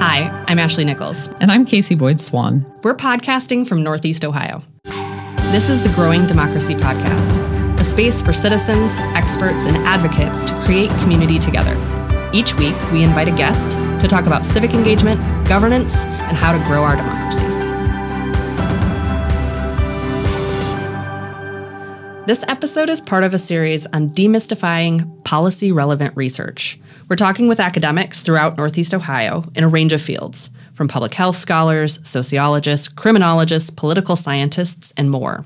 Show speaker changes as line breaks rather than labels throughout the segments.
Hi, I'm Ashley Nichols.
And I'm Casey Boyd Swan.
We're podcasting from Northeast Ohio. This is the Growing Democracy Podcast, a space for citizens, experts, and advocates to create community together. Each week, we invite a guest to talk about civic engagement, governance, and how to grow our democracy. This episode is part of a series on demystifying policy relevant research. We're talking with academics throughout Northeast Ohio in a range of fields, from public health scholars, sociologists, criminologists, political scientists, and more.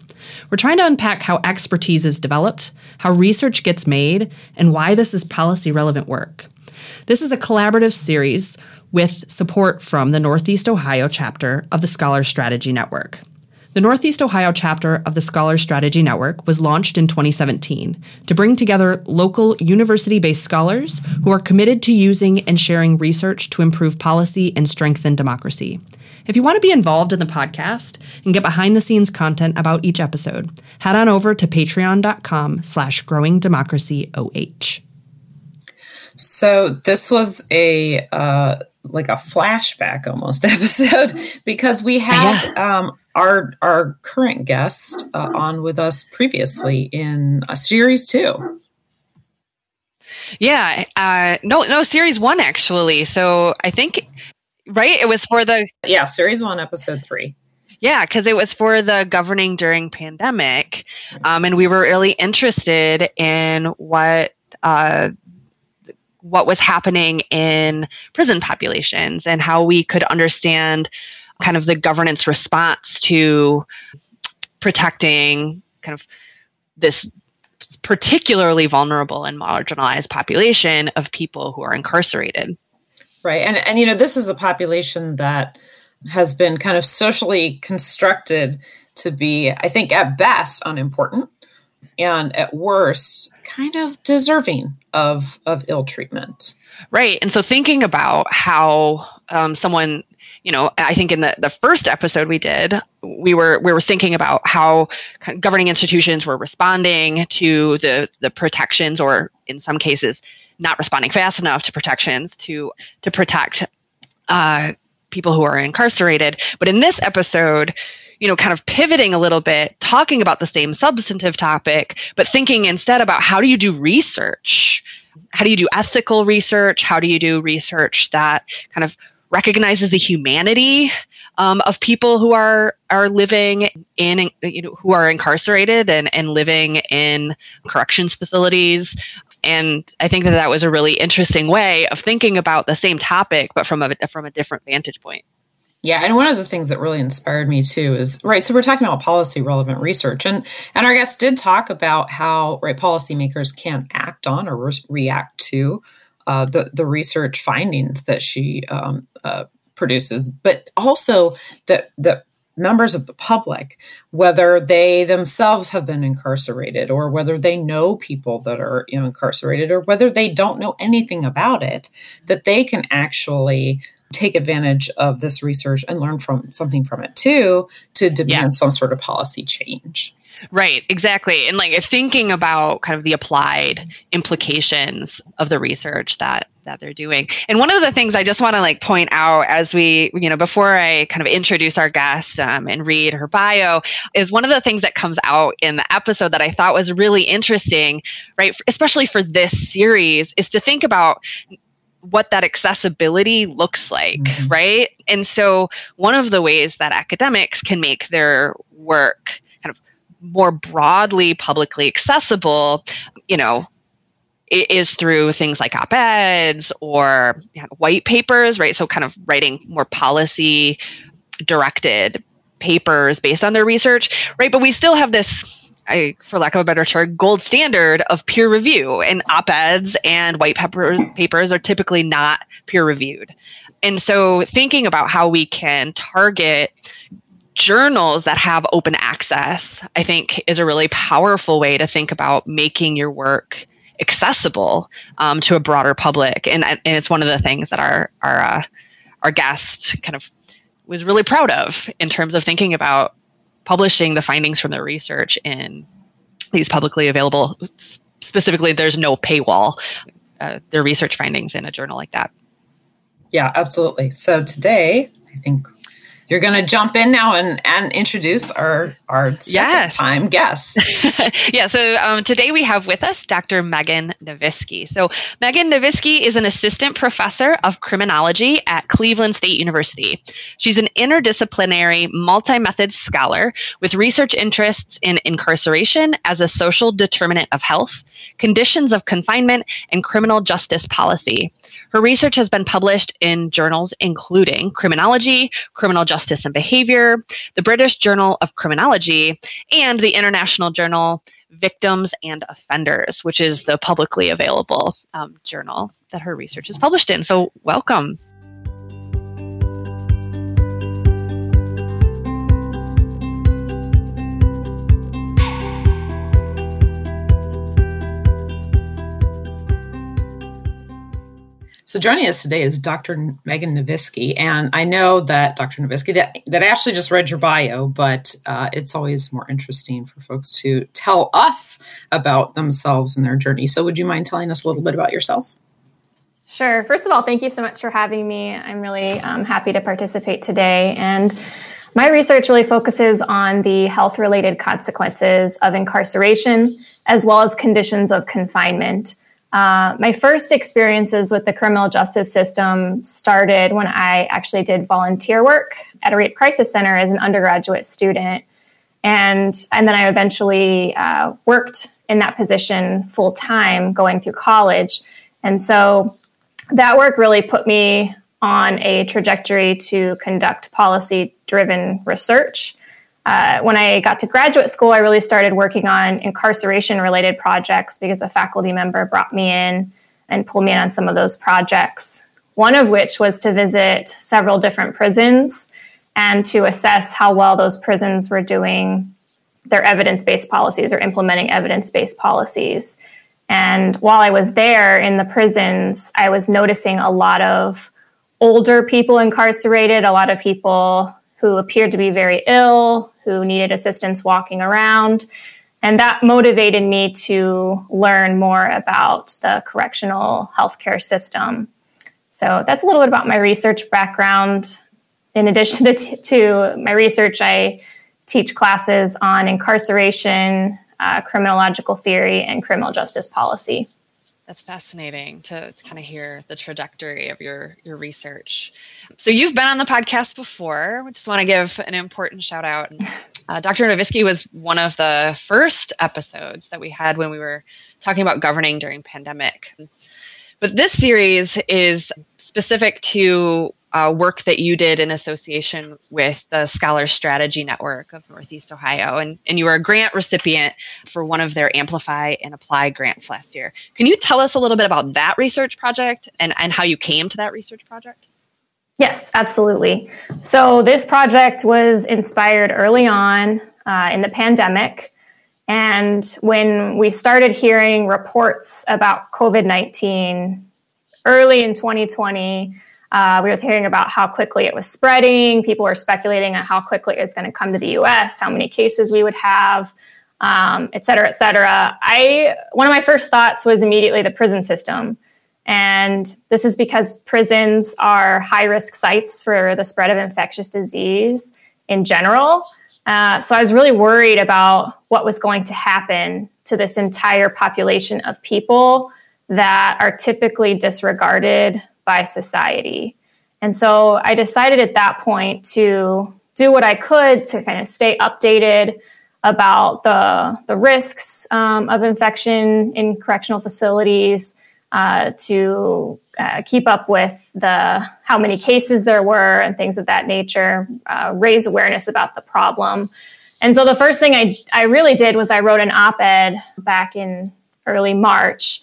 We're trying to unpack how expertise is developed, how research gets made, and why this is policy relevant work. This is a collaborative series with support from the Northeast Ohio chapter of the Scholar Strategy Network. The Northeast Ohio chapter of the Scholar Strategy Network was launched in 2017 to bring together local university based scholars who are committed to using and sharing research to improve policy and strengthen democracy. If you want to be involved in the podcast and get behind the scenes content about each episode, head on over to patreon.com slash growing democracy OH.
So this was a uh, like a flashback almost episode because we had yeah. um, our our current guest uh, on with us previously in a series two.
Yeah, uh, no, no, series one actually. So I think right, it was for the
yeah series one, episode three.
Yeah, because it was for the governing during pandemic, um, and we were really interested in what uh, what was happening in prison populations and how we could understand kind of the governance response to protecting kind of this particularly vulnerable and marginalized population of people who are incarcerated.
Right. And and you know, this is a population that has been kind of socially constructed to be, I think, at best unimportant and at worst kind of deserving of of ill treatment.
Right. And so thinking about how um, someone you know i think in the, the first episode we did we were we were thinking about how governing institutions were responding to the the protections or in some cases not responding fast enough to protections to to protect uh, people who are incarcerated. But in this episode you know, kind of pivoting a little bit, talking about the same substantive topic, but thinking instead about how do you do research? How do you do ethical research? How do you do research that kind of recognizes the humanity um, of people who are are living in you know who are incarcerated and and living in corrections facilities and I think that that was a really interesting way of thinking about the same topic but from a from a different vantage point.
Yeah, and one of the things that really inspired me too is right. So we're talking about policy relevant research, and and our guest did talk about how right policymakers can't act on or re- react to uh, the the research findings that she um, uh, produces, but also that that members of the public, whether they themselves have been incarcerated or whether they know people that are you know, incarcerated or whether they don't know anything about it, that they can actually take advantage of this research and learn from something from it too to demand yeah. some sort of policy change.
Right, exactly. And like thinking about kind of the applied implications of the research that that they're doing. And one of the things I just want to like point out as we, you know, before I kind of introduce our guest um, and read her bio, is one of the things that comes out in the episode that I thought was really interesting, right? Especially for this series, is to think about what that accessibility looks like, mm-hmm. right? And so, one of the ways that academics can make their work kind of more broadly publicly accessible, you know, is through things like op eds or white papers, right? So, kind of writing more policy directed papers based on their research, right? But we still have this I, for lack of a better term, gold standard of peer review. And op eds and white papers, papers are typically not peer reviewed. And so, thinking about how we can target journals that have open access, I think, is a really powerful way to think about making your work accessible um, to a broader public. And, and it's one of the things that our our uh, our guest kind of was really proud of in terms of thinking about publishing the findings from the research in these publicly available specifically there's no paywall uh, their research findings in a journal like that
Yeah, absolutely. So today, I think you're going to jump in now and, and introduce our our second yes. time guest.
yeah. So um, today we have with us Dr. Meghan Novisky. So Meghan Novisky is an assistant professor of criminology at Cleveland State University. She's an interdisciplinary, multi-method scholar with research interests in incarceration as a social determinant of health, conditions of confinement, and criminal justice policy. Her research has been published in journals including Criminology, Criminal Justice and Behavior, the British Journal of Criminology, and the International Journal Victims and Offenders, which is the publicly available um, journal that her research is published in. So, welcome.
So joining us today is Dr. Meghan Novisky, and I know that Dr. Novisky that that actually just read your bio, but uh, it's always more interesting for folks to tell us about themselves and their journey. So would you mind telling us a little bit about yourself?
Sure. First of all, thank you so much for having me. I'm really um, happy to participate today, and my research really focuses on the health-related consequences of incarceration as well as conditions of confinement. Uh, my first experiences with the criminal justice system started when I actually did volunteer work at a rape crisis center as an undergraduate student. And, and then I eventually uh, worked in that position full time going through college. And so that work really put me on a trajectory to conduct policy driven research. Uh, when I got to graduate school, I really started working on incarceration related projects because a faculty member brought me in and pulled me in on some of those projects. One of which was to visit several different prisons and to assess how well those prisons were doing their evidence based policies or implementing evidence based policies. And while I was there in the prisons, I was noticing a lot of older people incarcerated, a lot of people who appeared to be very ill, who needed assistance walking around. And that motivated me to learn more about the correctional healthcare system. So that's a little bit about my research background. In addition to, t- to my research, I teach classes on incarceration, uh, criminological theory, and criminal justice policy.
That's fascinating to, to kind of hear the trajectory of your your research. So you've been on the podcast before. We just want to give an important shout out. Uh, Dr. Novisky was one of the first episodes that we had when we were talking about governing during pandemic. But this series is specific to uh, work that you did in association with the Scholar Strategy Network of Northeast Ohio, and, and you were a grant recipient for one of their Amplify and Apply grants last year. Can you tell us a little bit about that research project and, and how you came to that research project?
Yes, absolutely. So, this project was inspired early on uh, in the pandemic. And when we started hearing reports about COVID 19 early in 2020, uh, we were hearing about how quickly it was spreading. People were speculating on how quickly it was going to come to the U.S., how many cases we would have, um, et cetera, et cetera. I one of my first thoughts was immediately the prison system, and this is because prisons are high risk sites for the spread of infectious disease in general. Uh, so I was really worried about what was going to happen to this entire population of people that are typically disregarded by society. And so I decided at that point to do what I could to kind of stay updated about the, the risks um, of infection in correctional facilities, uh, to uh, keep up with the how many cases there were and things of that nature, uh, raise awareness about the problem. And so the first thing I, I really did was I wrote an op ed back in early March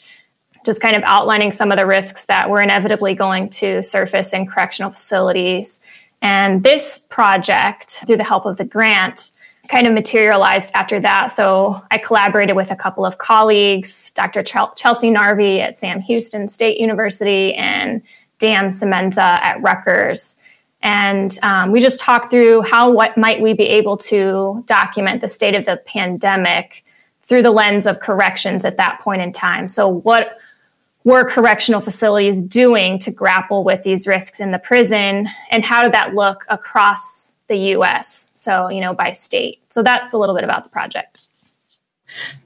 just kind of outlining some of the risks that were inevitably going to surface in correctional facilities. And this project, through the help of the grant, kind of materialized after that. So I collaborated with a couple of colleagues, Dr. Chelsea Narvey at Sam Houston State University and Dan Semenza at Rutgers. And um, we just talked through how what might we be able to document the state of the pandemic through the lens of corrections at that point in time. So what were correctional facilities doing to grapple with these risks in the prison and how did that look across the US so you know by state so that's a little bit about the project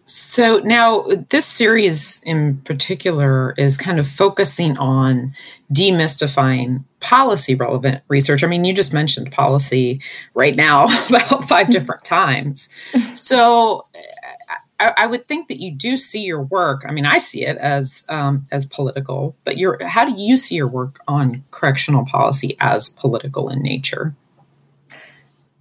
so now this series in particular is kind of focusing on demystifying policy relevant research. I mean, you just mentioned policy right now about five mm-hmm. different times. So I, I, would think that you do see your work. I mean, I see it as um, as political, but your how do you see your work on correctional policy as political in nature?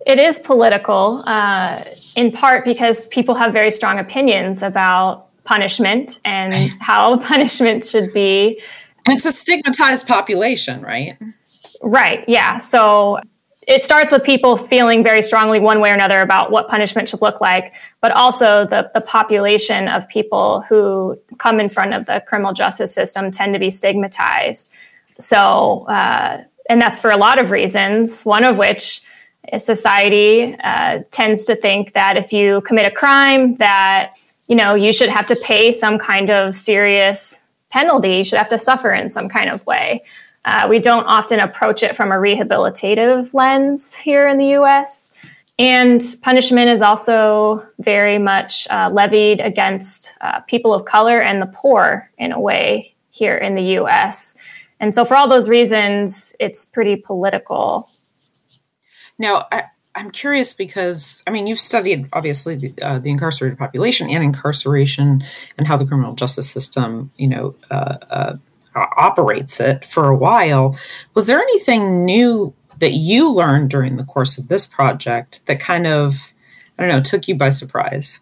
It is political, uh, in part because people have very strong opinions about punishment and how punishment should be.
It's a stigmatized population, right?
Right, yeah. So it starts with people feeling very strongly one way or another about what punishment should look like, but also the, the population of people who come in front of the criminal justice system tend to be stigmatized. So, uh, and that's for a lot of reasons, one of which society uh, tends to think that if you commit a crime that you know you should have to pay some kind of serious penalty you should have to suffer in some kind of way uh, we don't often approach it from a rehabilitative lens here in the us and punishment is also very much uh, levied against uh, people of color and the poor in a way here in the us and so for all those reasons it's pretty political.
Now, I, am curious because I mean, you've studied obviously the, uh, the, incarcerated population and incarceration and how the criminal justice system, you know, uh, uh, operates it for a while. Was there anything new that you learned during the course of this project that kind of, I don't know, took you by surprise?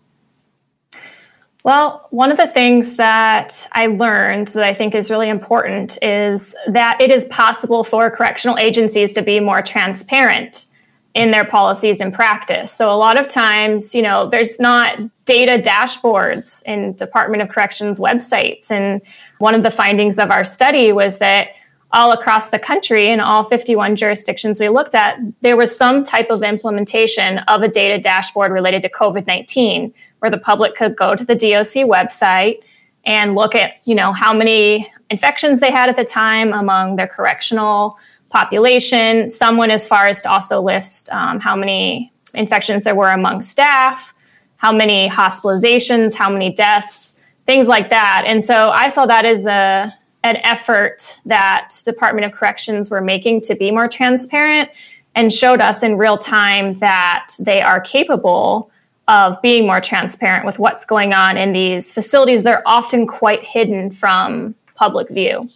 Well, one of the things that I learned that I think is really important is that it is possible for correctional agencies to be more transparent in their policies and practice. So a lot of times, you know, there's not data dashboards in Department of Corrections websites. And one of the findings of our study was that all across the country in all 51 jurisdictions we looked at, there was some type of implementation of a data dashboard related to COVID-19 where the public could go to the DOC website and look at, you know, how many infections they had at the time among their correctional population. Some went as far as to also list um, how many infections there were among staff, how many hospitalizations, how many deaths, things like that. And so I saw that as a an effort that Department of Corrections were making to be more transparent and showed us in real time that they are capable of being more transparent with what's going on in these facilities. They're often quite hidden from public view.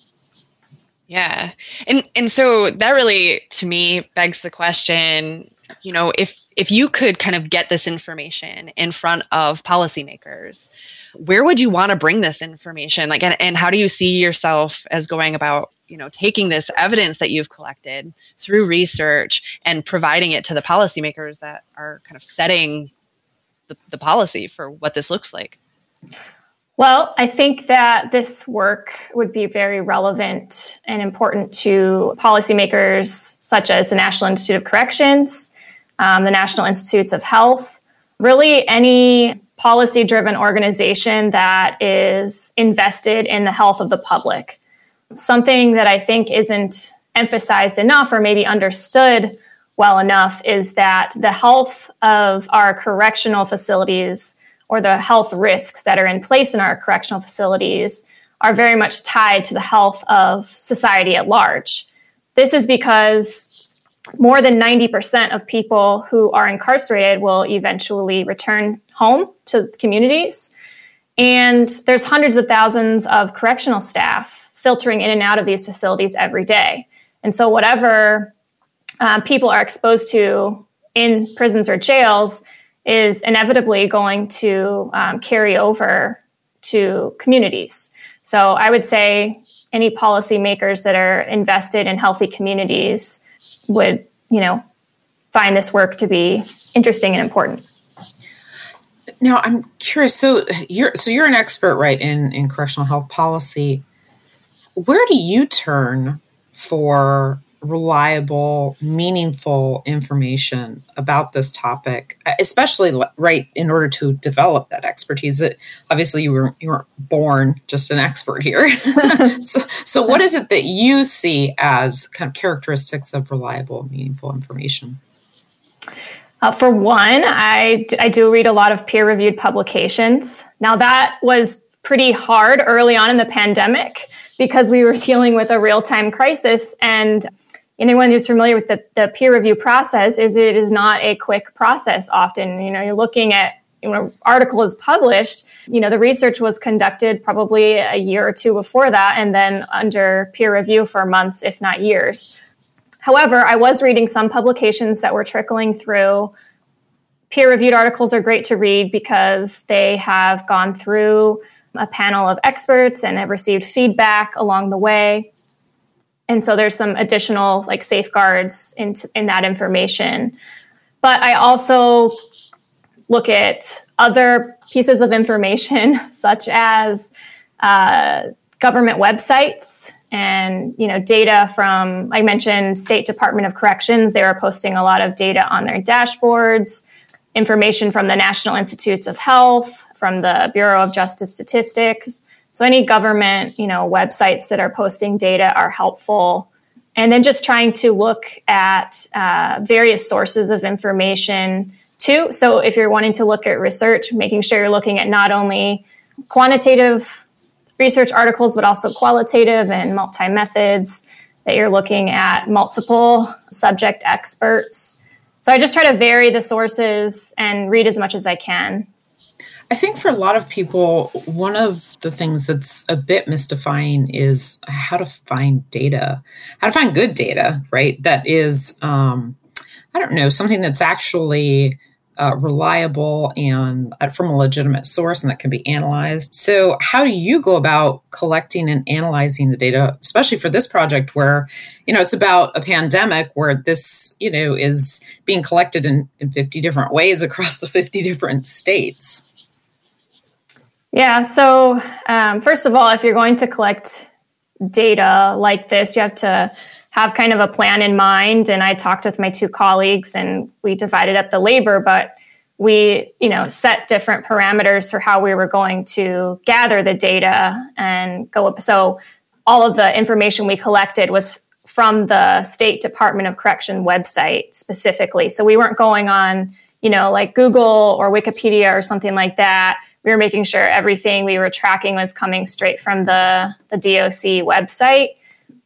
Yeah. And and so that really to me begs the question, you know, if if you could kind of get this information in front of policymakers, where would you want to bring this information? Like and, and how do you see yourself as going about, you know, taking this evidence that you've collected through research and providing it to the policymakers that are kind of setting the, the policy for what this looks like?
Well, I think that this work would be very relevant and important to policymakers such as the National Institute of Corrections, um, the National Institutes of Health, really any policy driven organization that is invested in the health of the public. Something that I think isn't emphasized enough or maybe understood well enough is that the health of our correctional facilities or the health risks that are in place in our correctional facilities are very much tied to the health of society at large. This is because more than 90% of people who are incarcerated will eventually return home to communities. And there's hundreds of thousands of correctional staff filtering in and out of these facilities every day. And so, whatever uh, people are exposed to in prisons or jails is inevitably going to um, carry over to communities. So I would say any policymakers that are invested in healthy communities would, you know, find this work to be interesting and important.
Now I'm curious. So you're so you're an expert, right, in in correctional health policy. Where do you turn for reliable, meaningful information about this topic, especially right in order to develop that expertise. That obviously you were you weren't born just an expert here. so, so what is it that you see as kind of characteristics of reliable, meaningful information?
Uh, for one, I, I do read a lot of peer reviewed publications. Now, that was pretty hard early on in the pandemic because we were dealing with a real time crisis. And anyone who's familiar with the, the peer review process is it is not a quick process often. You know, you're looking at when an article is published, you know, the research was conducted probably a year or two before that, and then under peer review for months, if not years. However, I was reading some publications that were trickling through. Peer reviewed articles are great to read because they have gone through a panel of experts and have received feedback along the way. And so there's some additional like safeguards in, in that information. But I also look at other pieces of information, such as uh, government websites and you know data from i mentioned state department of corrections they were posting a lot of data on their dashboards information from the national institutes of health from the bureau of justice statistics so any government you know websites that are posting data are helpful and then just trying to look at uh, various sources of information too so if you're wanting to look at research making sure you're looking at not only quantitative research articles, but also qualitative and multi methods, that you're looking at multiple subject experts. So I just try to vary the sources and read as much as I can.
I think for a lot of people, one of the things that's a bit mystifying is how to find data, how to find good data, right? That is, um, I don't know, something that's actually uh, reliable and uh, from a legitimate source and that can be analyzed. So, how do you go about collecting and analyzing the data, especially for this project where, you know, it's about a pandemic where this, you know, is being collected in, in 50 different ways across the 50 different states?
Yeah. So, um, first of all, if you're going to collect data like this, you have to have kind of a plan in mind. And I talked with my two colleagues and we divided up the labor, but we, you know, set different parameters for how we were going to gather the data and go up. So all of the information we collected was from the State Department of Correction website specifically. So we weren't going on, you know, like Google or Wikipedia or something like that. We were making sure everything we were tracking was coming straight from the, the DOC website.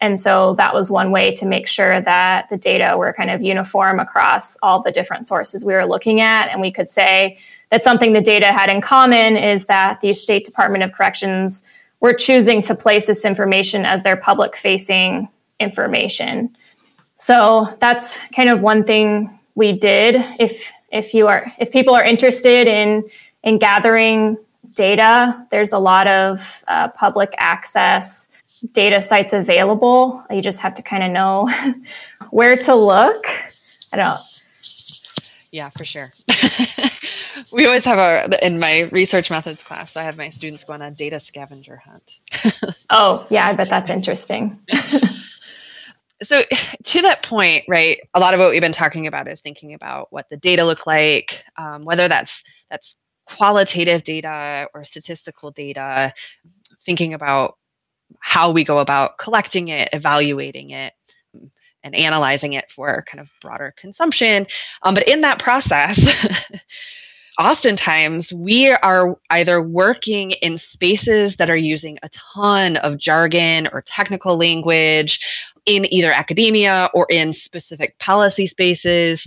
And so that was one way to make sure that the data were kind of uniform across all the different sources we were looking at. And we could say that something the data had in common is that the State Department of Corrections were choosing to place this information as their public facing information. So that's kind of one thing we did. If if you are if people are interested in in gathering data, there's a lot of uh, public access data sites available. You just have to kind of know where to look. I don't.
Yeah, for sure. we always have a in my research methods class. So I have my students go on a data scavenger hunt.
oh, yeah, I bet that's interesting.
so to that point, right? A lot of what we've been talking about is thinking about what the data look like, um, whether that's that's qualitative data or statistical data. Thinking about how we go about collecting it, evaluating it, and analyzing it for kind of broader consumption. Um, but in that process, oftentimes we are either working in spaces that are using a ton of jargon or technical language in either academia or in specific policy spaces.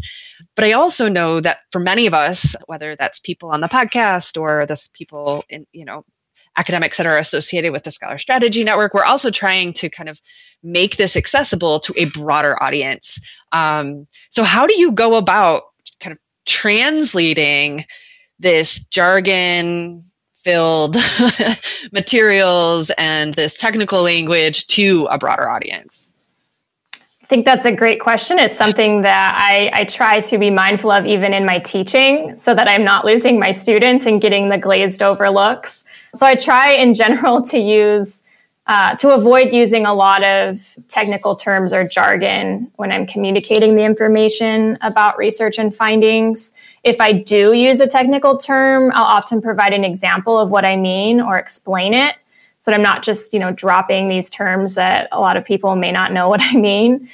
But I also know that for many of us, whether that's people on the podcast or this people in, you know, academics that are associated with the Scholar Strategy Network. We're also trying to kind of make this accessible to a broader audience. Um, so, how do you go about translating this jargon filled materials and this technical language to a broader audience?
I think that's a great question. It's something that I, I, try to be mindful of even in my teaching so that I'm not losing my students and getting the glazed over looks. So I try in general to use uh, to avoid using a lot of technical terms or jargon when I'm communicating the information about research and findings. If I do use a technical term, I'll often provide an example of what I mean or explain it so that I'm not just, you know, dropping these terms that a lot of people may not know what I mean.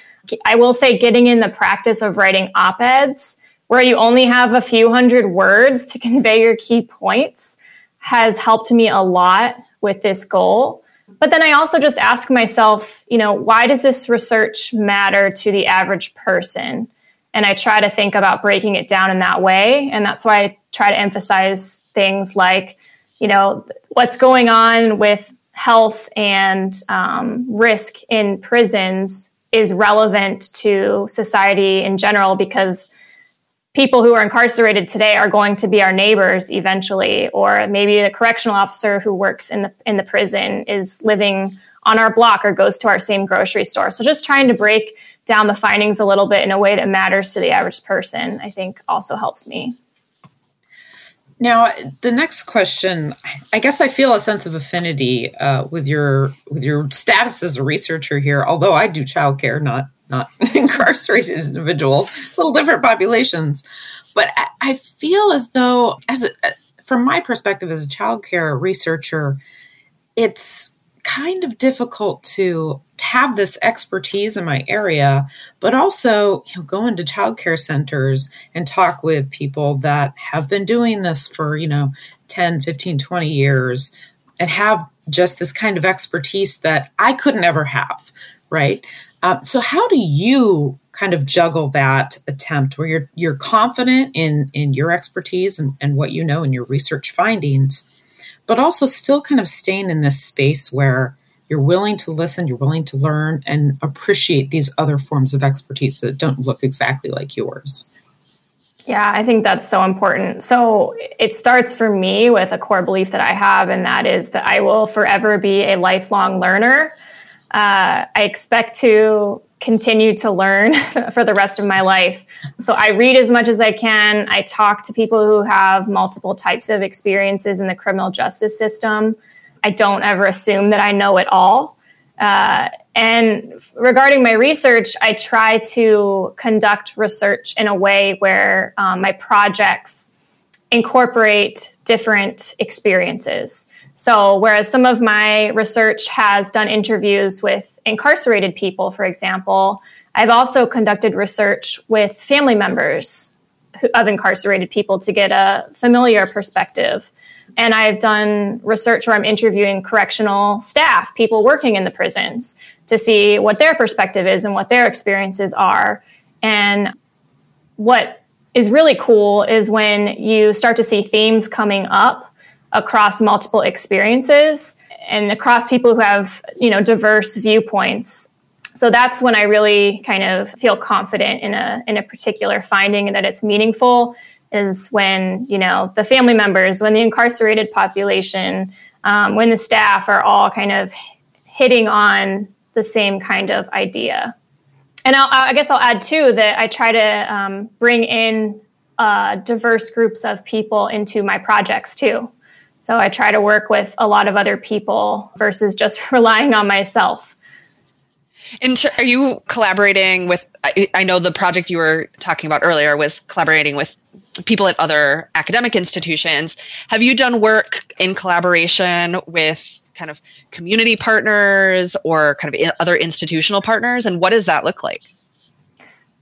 I will say getting in the practice of writing op-eds where you only have a few hundred words to convey your key points has helped me a lot with this goal. But then I also just ask myself, you know, why does this research matter to the average person? And I try to think about breaking it down in that way. And that's why I try to emphasize things like, you know, what's going on with health and um, risk in prisons is relevant to society in general because people who are incarcerated today are going to be our neighbors eventually or maybe the correctional officer who works in the in the prison is living on our block or goes to our same grocery store. So just trying to break down the findings a little bit in a way that matters to the average person i think also helps me.
Now the next question i guess i feel a sense of affinity uh, with your with your status as a researcher here although i do childcare not not incarcerated individuals, little different populations. But I, I feel as though, as a, uh, from my perspective as a child care researcher, it's kind of difficult to have this expertise in my area, but also you know, go into childcare centers and talk with people that have been doing this for, you know, 10, 15, 20 years and have just this kind of expertise that I couldn't ever have, right? Uh, so how do you kind of juggle that attempt where you're you're confident in in your expertise and, and what you know and your research findings, but also still kind of staying in this space where you're willing to listen, you're willing to learn and appreciate these other forms of expertise that don't look exactly like yours.
Yeah, I think that's so important. So it starts for me with a core belief that I have, and that is that I will forever be a lifelong learner. Uh, I expect to continue to learn for the rest of my life. So I read as much as I can. I talk to people who have multiple types of experiences in the criminal justice system. I don't ever assume that I know it all. Uh, and regarding my research, I try to conduct research in a way where um, my projects incorporate different experiences. So, whereas some of my research has done interviews with incarcerated people, for example, I've also conducted research with family members of incarcerated people to get a familiar perspective. And I've done research where I'm interviewing correctional staff, people working in the prisons, to see what their perspective is and what their experiences are. And what is really cool is when you start to see themes coming up across multiple experiences and across people who have you know diverse viewpoints. So that's when i really kind of feel confident in a in a particular finding and that it's meaningful is when you know the family members when the incarcerated population um, when the staff are all kind of hitting on the same kind of idea. And I'll, i guess i'll add too that i try to um, bring in uh, diverse groups of people into my projects too so I try to work with a lot of other people versus just relying on myself.
And are you collaborating with? I, I know the project you were talking about earlier was collaborating with people at other academic institutions. Have you done work in collaboration with kind of community partners or kind of other institutional partners? And what does that look like?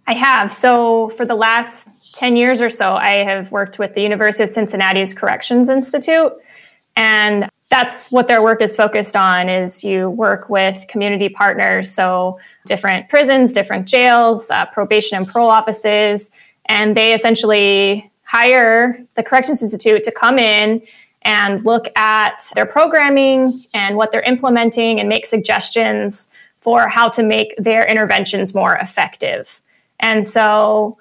I have. So for the last 10 years or so, I have worked with the University of Cincinnati's Corrections Institute. And that's what their work is focused on is you work with community partners so different prisons different jails uh, probation and parole offices. And they essentially hire the corrections institute to come in and look at their programming and what they're implementing and make suggestions for how to make their interventions more effective. And so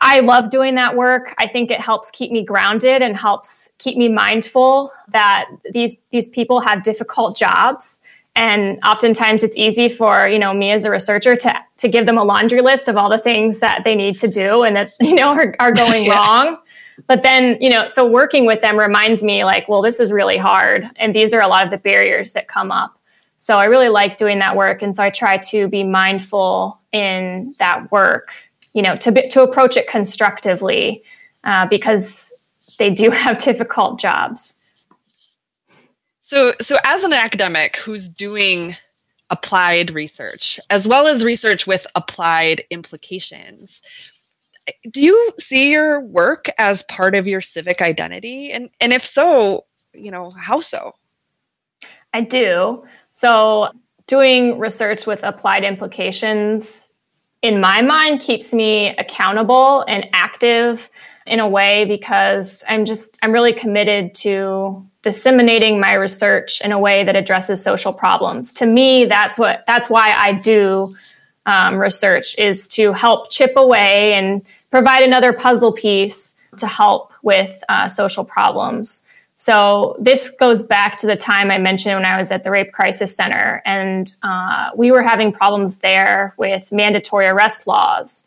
I love doing that work. I think it helps keep me grounded and helps keep me mindful that these these people have difficult jobs and oftentimes it's easy for you know me as a researcher to to give them a laundry list of all the things that they need to do and that you know are, are going yeah. wrong but then you know so working with them reminds me like well this is really hard and these are a lot of the barriers that come up So I really like doing that work. And so I try to be mindful in that work, you know, to, be, to approach it constructively uh, because they do have difficult jobs.
So, so as an academic who's doing applied research as well as research with applied implications, do you see your work as part of your civic identity? And and if so, you know, how so?
I do. So, doing research with applied implications in my mind keeps me accountable and active in a way because I'm just I'm really committed to disseminating my research in a way that addresses social problems. To me, that's what that's why I do um, research is to help chip away and provide another puzzle piece to help with uh, social problems. So this goes back to the time I mentioned when I was at the Rape Crisis Center, and uh, we were having problems there with mandatory arrest laws.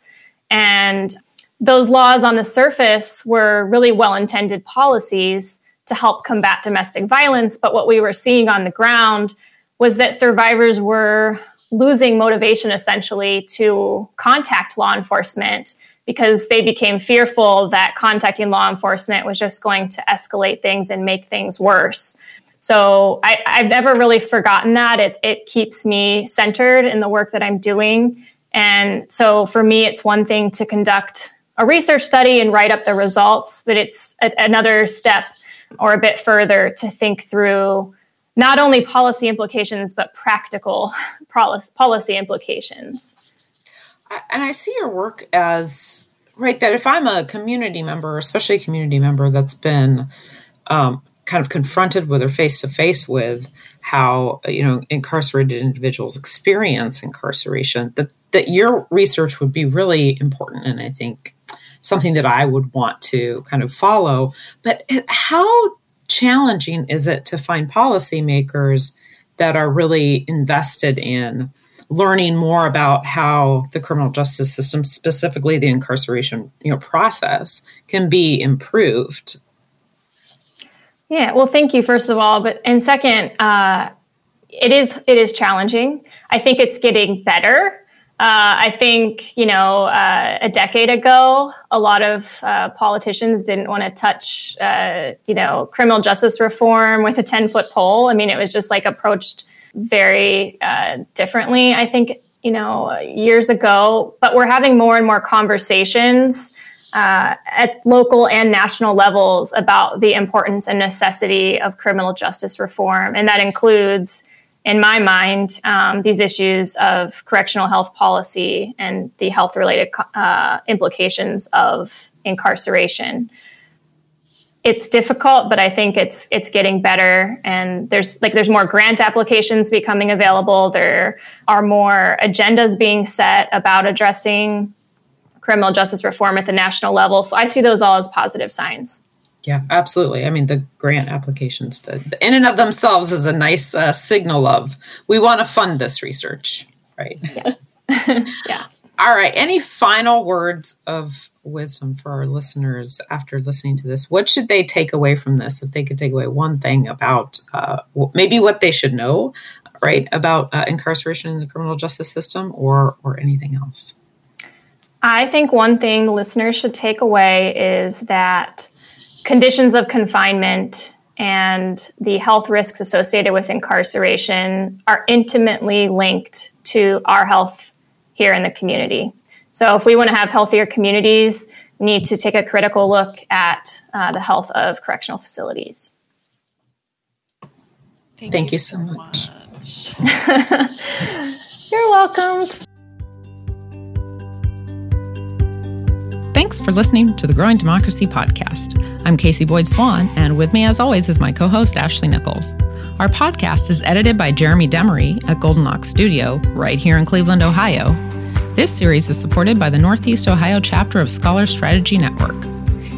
And those laws on the surface were really well intended policies to help combat domestic violence. But what we were seeing on the ground was that survivors were losing motivation essentially to contact law enforcement because they became fearful that contacting law enforcement was just going to escalate things and make things worse. So I, have never really forgotten that. It, it keeps me centered in the work that I'm doing. And so for me, it's one thing to conduct a research study and write up the results, but it's a, another step or a bit further to think through not only policy implications, but practical policy implications
and I see your work as right that if I'm a community member, especially a community member that's been um, kind of confronted with or face to face with how you know incarcerated individuals experience incarceration, that that your research would be really important, and I think something that I would want to kind of follow. But how challenging is it to find policymakers that are really invested in learning more about how the criminal justice system, specifically the incarceration you know, process, can be improved.
Yeah, well, thank you first of all, but and second, uh, it is it is challenging. I think it's getting better. Uh, I think you know uh, a decade ago, a lot of uh, politicians didn't want to touch uh, you know criminal justice reform with a ten foot pole. I mean, it was just like approached very uh, differently, I think, you know, years ago. But we're having more and more conversations uh, at local and national levels about the importance and necessity of criminal justice reform. And that includes, in my mind, um, these issues of correctional health policy and the health related uh, implications of incarceration it's difficult, but I think it's it's getting better. And there's like there's more grant applications becoming available. There are more agendas being set about addressing criminal justice reform at the national level. So I see those all as positive signs.
Yeah, absolutely. I mean, the grant applications, to, in and of themselves, is a nice uh, signal of we want to fund this research, right?
Yeah. yeah.
All right. Any final words of wisdom for our listeners after listening to this? What should they take away from this? If they could take away one thing about uh, maybe what they should know, right, about uh, incarceration in the criminal justice system, or or anything else.
I think one thing listeners should take away is that conditions of confinement and the health risks associated with incarceration are intimately linked to our health here in the community. So if we want to have healthier communities, we need to take a critical look at uh, the health of correctional facilities.
Thank, Thank you, you, so much. much.
You're welcome.
Thanks for listening to the Growing Democracy podcast. I'm Casey Boyd Swan, and with me, as always, is my co host, Ashley Nichols. Our podcast is edited by Jeremy Demery at Golden Ox Studio, right here in Cleveland, Ohio, this series is supported by the Northeast Ohio chapter of Scholar Strategy Network.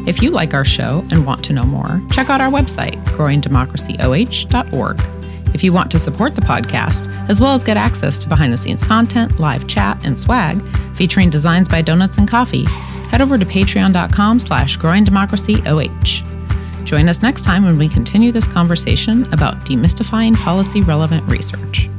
If you like our show and want to know more, check out our website, growingdemocracyoh.org. If you want to support the podcast, as well as get access to behind the scenes content, live chat, and swag featuring designs by Donuts and Coffee, head over to patreon.com slash growingdemocracyoh. Join us next time when we continue this conversation about demystifying policy relevant research.